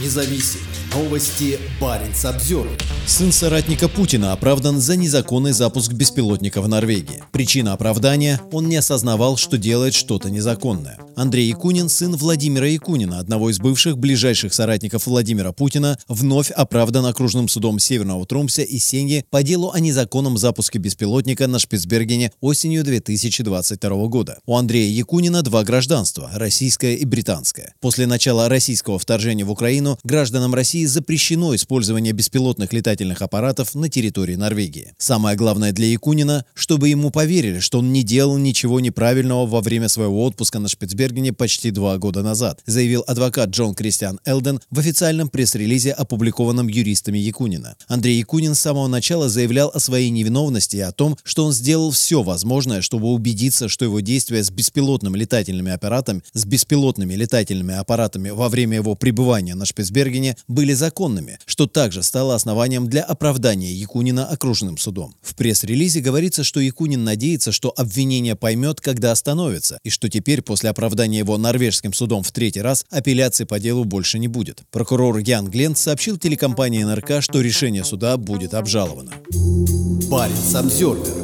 независим. Новости Баренц обзор. Сын соратника Путина оправдан за незаконный запуск беспилотника в Норвегии. Причина оправдания – он не осознавал, что делает что-то незаконное. Андрей Якунин, сын Владимира Якунина, одного из бывших ближайших соратников Владимира Путина, вновь оправдан окружным судом Северного Трумся и Сеньи по делу о незаконном запуске беспилотника на Шпицбергене осенью 2022 года. У Андрея Якунина два гражданства – российское и британское. После начала российского вторжения в Украину гражданам России России запрещено использование беспилотных летательных аппаратов на территории Норвегии. Самое главное для Якунина, чтобы ему поверили, что он не делал ничего неправильного во время своего отпуска на Шпицбергене почти два года назад, заявил адвокат Джон Кристиан Элден в официальном пресс-релизе, опубликованном юристами Якунина. Андрей Якунин с самого начала заявлял о своей невиновности и о том, что он сделал все возможное, чтобы убедиться, что его действия с беспилотными летательными аппаратами, с беспилотными летательными аппаратами во время его пребывания на Шпицбергене были законными, что также стало основанием для оправдания Якунина окружным судом. В пресс-релизе говорится, что Якунин надеется, что обвинение поймет, когда остановится, и что теперь после оправдания его норвежским судом в третий раз апелляции по делу больше не будет. Прокурор Ян Гленд сообщил телекомпании НРК, что решение суда будет обжаловано. Баренц обзервер